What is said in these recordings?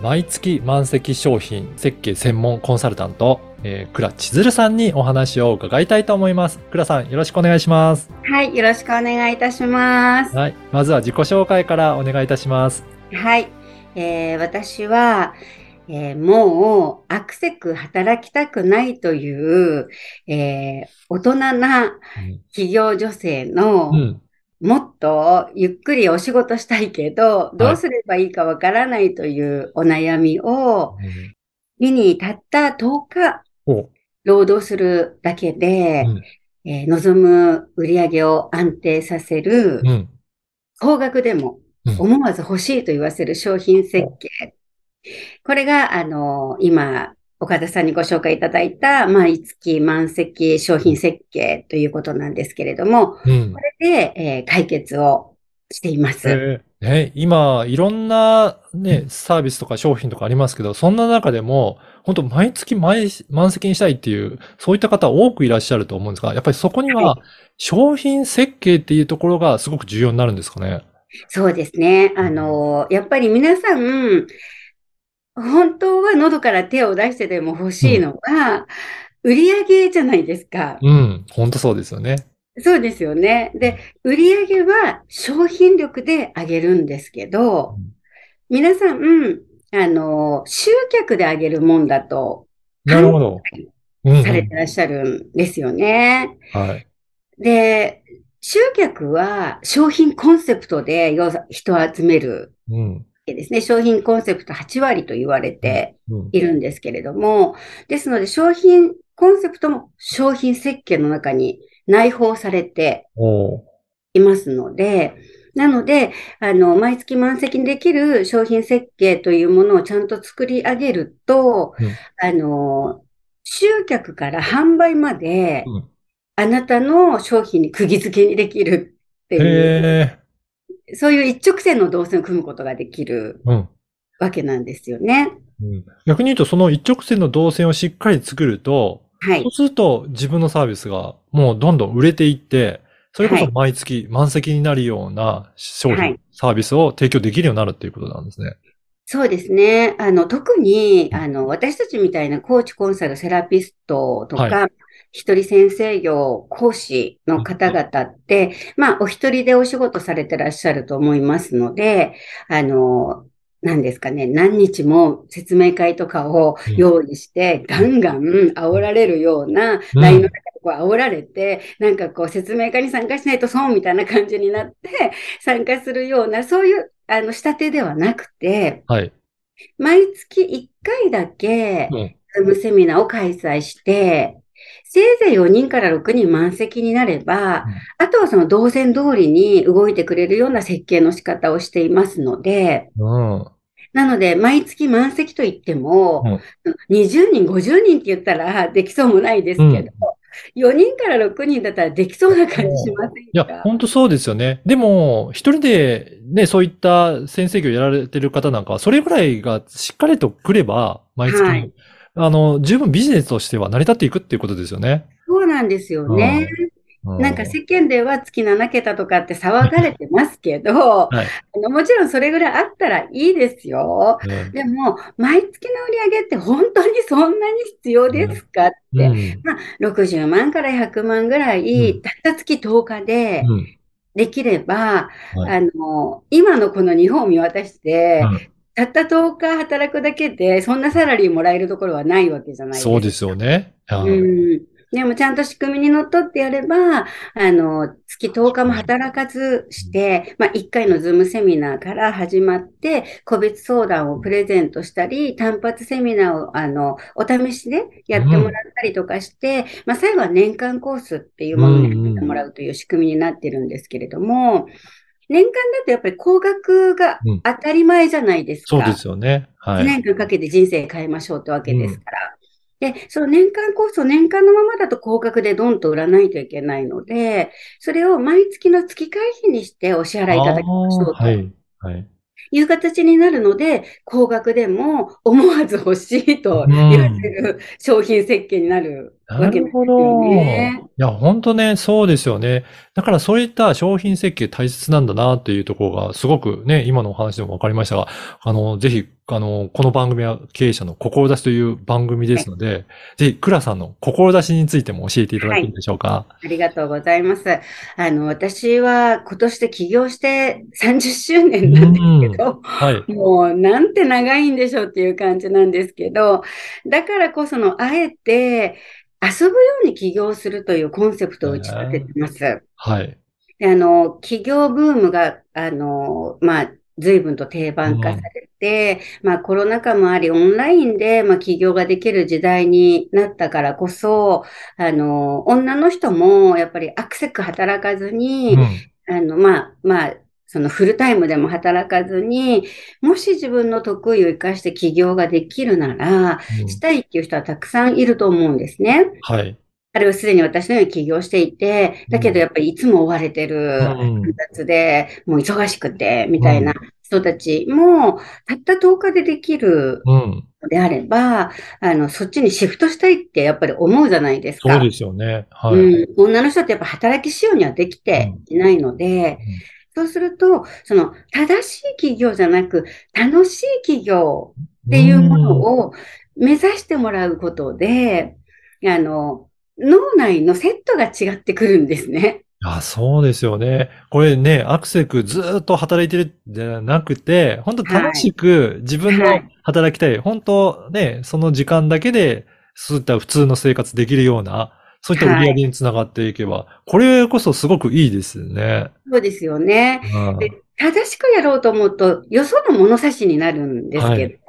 毎月満席商品設計専門コンサルタント、えー、倉千鶴さんにお話を伺いたいと思います。倉さん、よろしくお願いします。はい、よろしくお願いいたします。はい。まずは自己紹介からお願いいたします。はい、えー私は、えーもう、アクセク働きたくないという、えー大人な企業女性のう、ん。もっとゆっくりお仕事したいけど、どうすればいいかわからないというお悩みを、日にたった10日お労働するだけで、うん。えー望む売り上げを安定させる、うん。高額でもうん。思わず欲しいと言わせる商品設計。これが、あの、今、岡田さんにご紹介いただいた、毎月満席商品設計ということなんですけれども、うんこ。れで、えー解決をしています。えーね、今、いろんなね、サービスとか商品とかありますけど、そんな中でも、本当毎月毎満席にしたいっていう、そういった方多くいらっしゃると思うんですが、やっぱりそこには商品設計っていうところがすごく重要になるんですかね？そうですね。あの、やっぱり皆さん、本当は喉から手を出してでも欲しいのは、売り上げじゃないですか。うん、本当そうですよね。そうですよね。で、売り上げは商品力で上げるんですけどうん、皆さん、うんあの、集客で上げるもんだとなるほど。されてらっしゃるんですよね。はい。で、集客は商品コンセプトで人を集めるうん。わけですね。商品コンセプト8割と言われてうんいるんですけれども、ですので商品コンセプトも商品設計の中に内包されていますので、なので、あの、毎月満席にできる商品設計というものをちゃんと作り上げると、うんあの、集客から販売までうん、あなたの商品に釘付けにできるっていう。そういう一直線の動線を組むことができるうん。わけなんですよね。うん逆に言うと、その一直線の動線をしっかり作ると、はいそう。すると自分のサービスがもうどんどん売れていって、それこそはい毎月満席になるような商品、はいサービスを提供できるようになるっていうことなんですね。そうですね。あの、特に、あの、私たちみたいなコーチ、コンサル、セラピストとはか、一人先生業、講師の方々って、まあ、お一人でお仕事されてらっしゃると思いますので、あの、何ですかね、何日も説明会とかをうん用意して、ガンガン煽られるような、うん LINE の中でこう煽られて、なんかこう説明会に参加しないと損みたいな感じになって、参加するような、そういう、あの、仕立てではなくて、はい。毎月1回だけう、ん。ズームセミナーを開催して、せいぜい4人から6人満席になれば、うん。あとはその動線通りに動いてくれるような設計の仕方をしていますので、うん。なので、毎月満席といっても、20人、50人って言ったら できそうもないですけど、4人から6人だったらできそうな感じしませんいや、か本当そうですよね。でも、一人でね、そういった先生業やられてる方なんかは、それぐらいがしっかりと来れば、毎月、はいあの、十分ビジネスとしては成り立っていくっていうことですよね。そうなんですよね。うん。なんか世間では月7桁とかって騒がれてますけど、はい。あのもちろんそれぐらいあったらいいですよ。うんでも、毎月の売り上げって本当にそんなに必要ですかって、うん。60万から100万ぐらい、うん。たった月10日でうん。できれば、はい。あの、今のこの日本を見渡して、うんたった10日働くだけで、そんなサラリーもらえるところはないわけじゃないですか。そうですよね。うんうん。でもちゃんと仕組みにのっとってやれば、あの、月10日も働かずして、まあ、1回のズームセミナーから始まって、個別相談をプレゼントしたり、単発セミナーを、あの、お試しでやってもらったりとかして、まあ、最後は年間コースっていうものにやってもらうという仕組みになってるんですけれども、年間だとやっぱり高額がうん当たり前じゃないですか。そうですよね。は1い。年間かけて人生変えましょうってわけですから。で、その年間コースを年間のままだと高額でドンと売らないといけないので、それを毎月の月会費にしてお支払いいただきましょうと。はい。はい。いう形になるので、高額でも思わず欲しいと言わせる商品設計になるなるほど。よいね。や、本当ね、そうですよね。だからそういった商品設計大切なんだなっていうところがすごくね、今のお話でもわかりましたが、あの、ぜひ、あの、この番組は経営者の志という番組ですので、ぜひ、倉さんの志についても教えていただけるでしょうか？ありがとうございます。あの、私は今年で起業して30周年なんですけど、はい。もうなんて長いんでしょうっていう感じなんですけど、だからこその、あえて遊ぶように起業するというコンセプトを打ち立ててます。はい。であの、起業ブームが、あの、まあ、随分と定番化されて、まあコロナ禍もあり、オンラインで、まあ起業ができる時代になったからこそ、あの、女の人もやっぱりアクセク働かずに、うんあの、まあ、まあ、そのフルタイムでも働かずに、もし自分の得意を生かして起業ができるなら、うんしたいっていう人はたくさんいると思うんですね。はい。あるいはすでに私のように起業していて、だけどやっぱりいつも追われてる、うん複雑で、もう忙しくて、みたいな人たちも、たった10日でできるうん。のであれば、あの、そっちにシフトしたいってやっぱり思うじゃないですか。そうですよね。はい。うん、女の人ってやっぱ働きしようにはできていないので、そうすると、その正しい企業じゃなく、楽しい企業っていうものを目指してもらうことで、あの、脳内のセットが違ってくるんですね。あ、そうですよね。これね、アクセクずーっと働いてるんじゃなくて、本当楽しく自分のはい働きたい、本当ね、その時間だけで、そういった普通の生活できるような、そういった売り上げにつながっていけば、これこそすごくいいですね。そうですよね。うんで正しくやろうと思うと、よその物差しになるんですけど、はい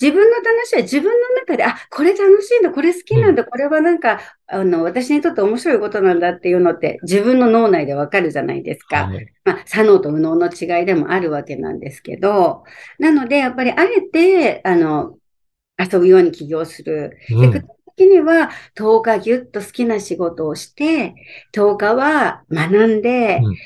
自分の楽しいは自分の中で、あ、これ楽しいんだ、これ好きなんだ、これはなんか、あの、私にとって面白いことなんだっていうのって、自分の脳内でわかるじゃないですか。はいまあ、左脳と右脳の違いでもあるわけなんですけど、なので、やっぱりあえて、あの、遊ぶように起業する。で、うん的には、10日ぎゅっと好きな仕事をして、10日は学んで、うん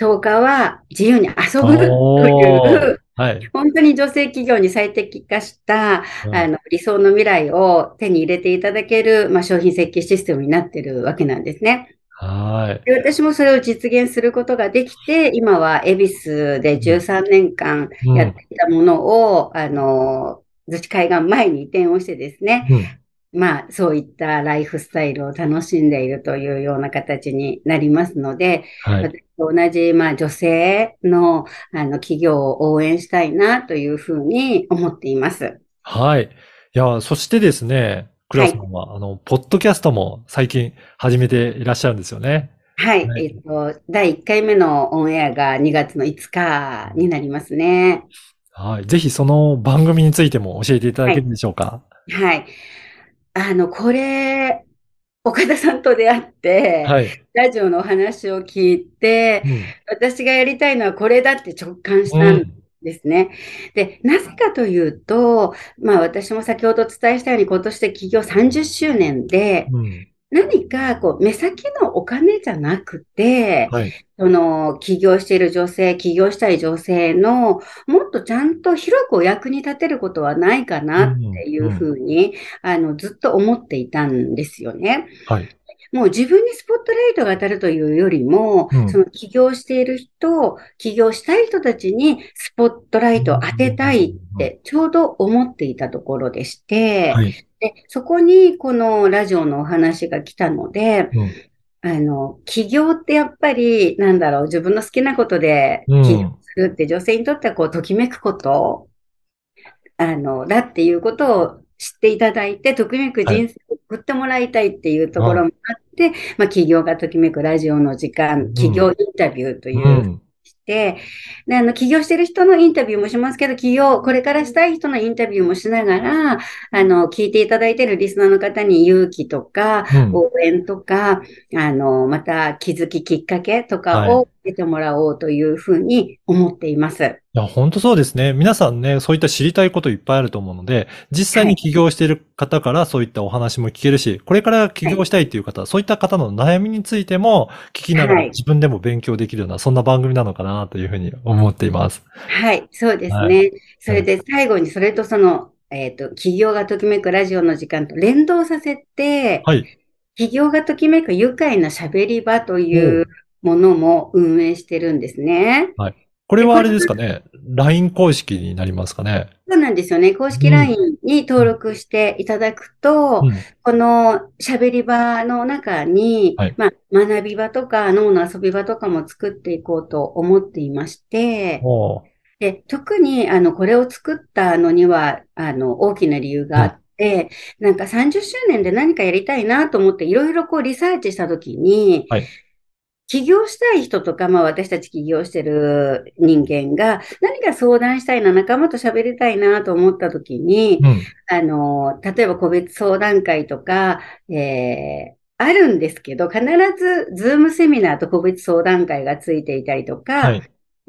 10日は自由に遊ぶという、はい。本当に女性企業に最適化した、うんあの、理想の未来を手に入れていただける、まあ、商品設計システムになってるわけなんですね。はい。で私もそれを実現することができて、今は恵比寿で13年間うんやっていたものを、あの、逗子海岸前に移転をしてですね、うんまあ、そういったライフスタイルを楽しんでいるというような形になりますので、はい。私と同じ、まあ、女性の、あの、企業を応援したいなというふうに思っています。はい。いや、そしてですね、クラさんは、あの、ポッドキャストも最近始めていらっしゃるんですよね。はい。はいえっと、第1回目のオンエアが2月の5日になりますね。はい。ぜひその番組についても教えていただけるでしょうか？はい。あの、これ、岡田さんと出会って、はい。ラジオのお話を聞いて、うん私がやりたいのはこれだって直感したんですね。で、なぜかというと、まあ私も先ほどお伝えしたように今年で起業30周年で、うん。何かこう目先のお金じゃなくて、はい。その起業している女性、起業したい女性のもっとちゃんと広くお役に立てることはないかなっていうふうに、あの、ずっと思っていたんですよね。はい。もう自分にスポットライトが当たるというよりも、うんその起業している人、起業したい人たちにスポットライトを当てたいってちょうど思っていたところでして、はい。で、そこにこのラジオのお話が来たので、うん。あの、起業ってやっぱり、なんだろう、自分の好きなことでうん。起業するって女性にとってはこう、ときめくこと、あの、だっていうことを知っていただいて、ときめく人生を送ってもらいたいっていうところもあって、まあ、起業がときめくラジオの時間、起業インタビューというう、ん。で、あの、起業してる人のインタビューもしますけど、起業、これからしたい人のインタビューもしながら、あの、聞いていただいているリスナーの方に勇気とか、うん。応援とか、あの、また気づききっかけとかはいを得てもらおうというふうに思っています。いや、本当そうですね。皆さんね、そういった知りたいこといっぱいあると思うので、実際に起業している方からそういったお話も聞けるし、これから起業したいっていう方、そういった方の悩みについても聞きながらはい自分でも勉強できるような、そんな番組なのかなというふうに思っています。はい、そうですはね。それで最後にそれとその、えっと、起業がときめくラジオの時間と連動させて、はい。起業がときめく愉快な喋り場というものも運営してるんですね。これはあれですかね。LINE 公式になりますかね？そうなんですよね。公式うん LINE に登録していただくと、うんこの喋り場の中に、はいまあ、学び場とか脳の遊び場とかも作っていこうと思っていまして、で、特に、あの、これを作ったのには、あの、大きな理由があって、なんか30周年で何かやりたいなと思って、いろいろこうリサーチしたときに、はい起業したい人とか、まあ私たち起業してる人間が、何か相談したいな、仲間と喋りたいなと思ったときに、うん。あの、例えば個別相談会とか、えーあるんですけど、必ず、ズームセミナーと個別相談会がついていたりとか、はい。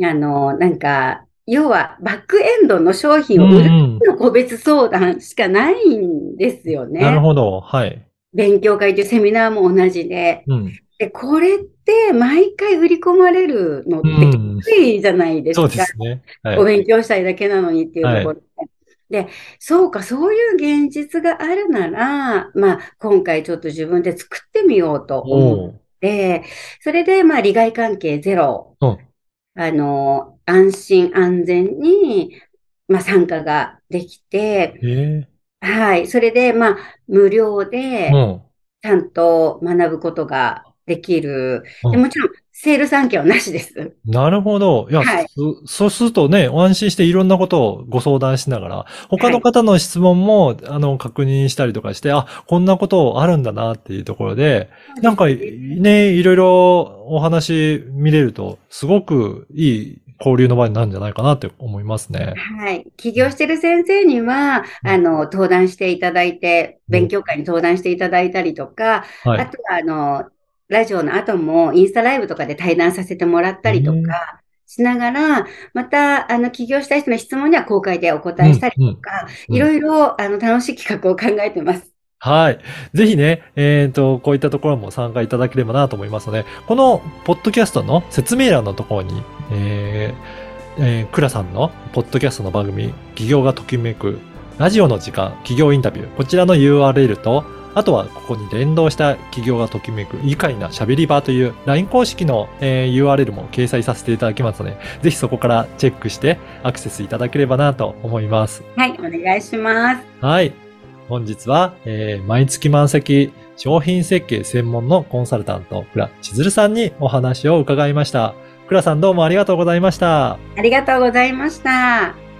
あの、なんか、要は、バックエンドの商品うんを売るうんの個別相談しかないんですよね。なるほど。はい。勉強会というセミナーも同じで。うん。で、これって毎回売り込まれるのってうんきついじゃないですか。そうですね。はいお。勉強したいだけなのにっていうところで。で、そうか、そういう現実があるなら、まあ、今回ちょっと自分で作ってみようと思って、それで、まあ、利害関係ゼロ。うんあの、安心安全に、まあ、参加ができて、えはい。それで、まあ、無料えで、うん。ちゃんと学ぶことができる。うんでもちろん、セール産業なしです。なるほど。いや、はいそそうするとね、安心していろんなことをご相談しながら、他の方の質問も、あの、確認したりとかして、あ、こんなことあるんだなっていうところで、なんか、ね、いろいろお話見れると、すごくいい交流の場になるんじゃないかなって思いますね。はい。起業してる先生には、あの、登壇していただいて、勉強会に登壇していただいたりとか、はい。あとは、あの、ラジオの後もインスタライブとかで対談させてもらったりとうんかしながら、また、あの、起業したい人の質問には公開でお答えしたりとか、うんいろいろ、あの、楽しい企画を考えてます。はい。ぜひね、えっ、と、こういったところも参加いただければなと思いますので、このポッドキャストの説明欄のところに、えーえー、クラさんのポッドキャストの番組、企業がときめくラジオの時間、企業インタビュー、こちらの URL と、あとはここに連動した企業がときめく愉快な喋り場という LINE 公式の、えー URL も掲載させていただきますので、ぜひそこからチェックしてアクセスいただければなと思います。はい、お願いします。はい。本日は、えー毎月満席商品設計専門のコンサルタント、倉千鶴さんにお話を伺いました。倉さんどうもありがとうございました。ありがとうございました。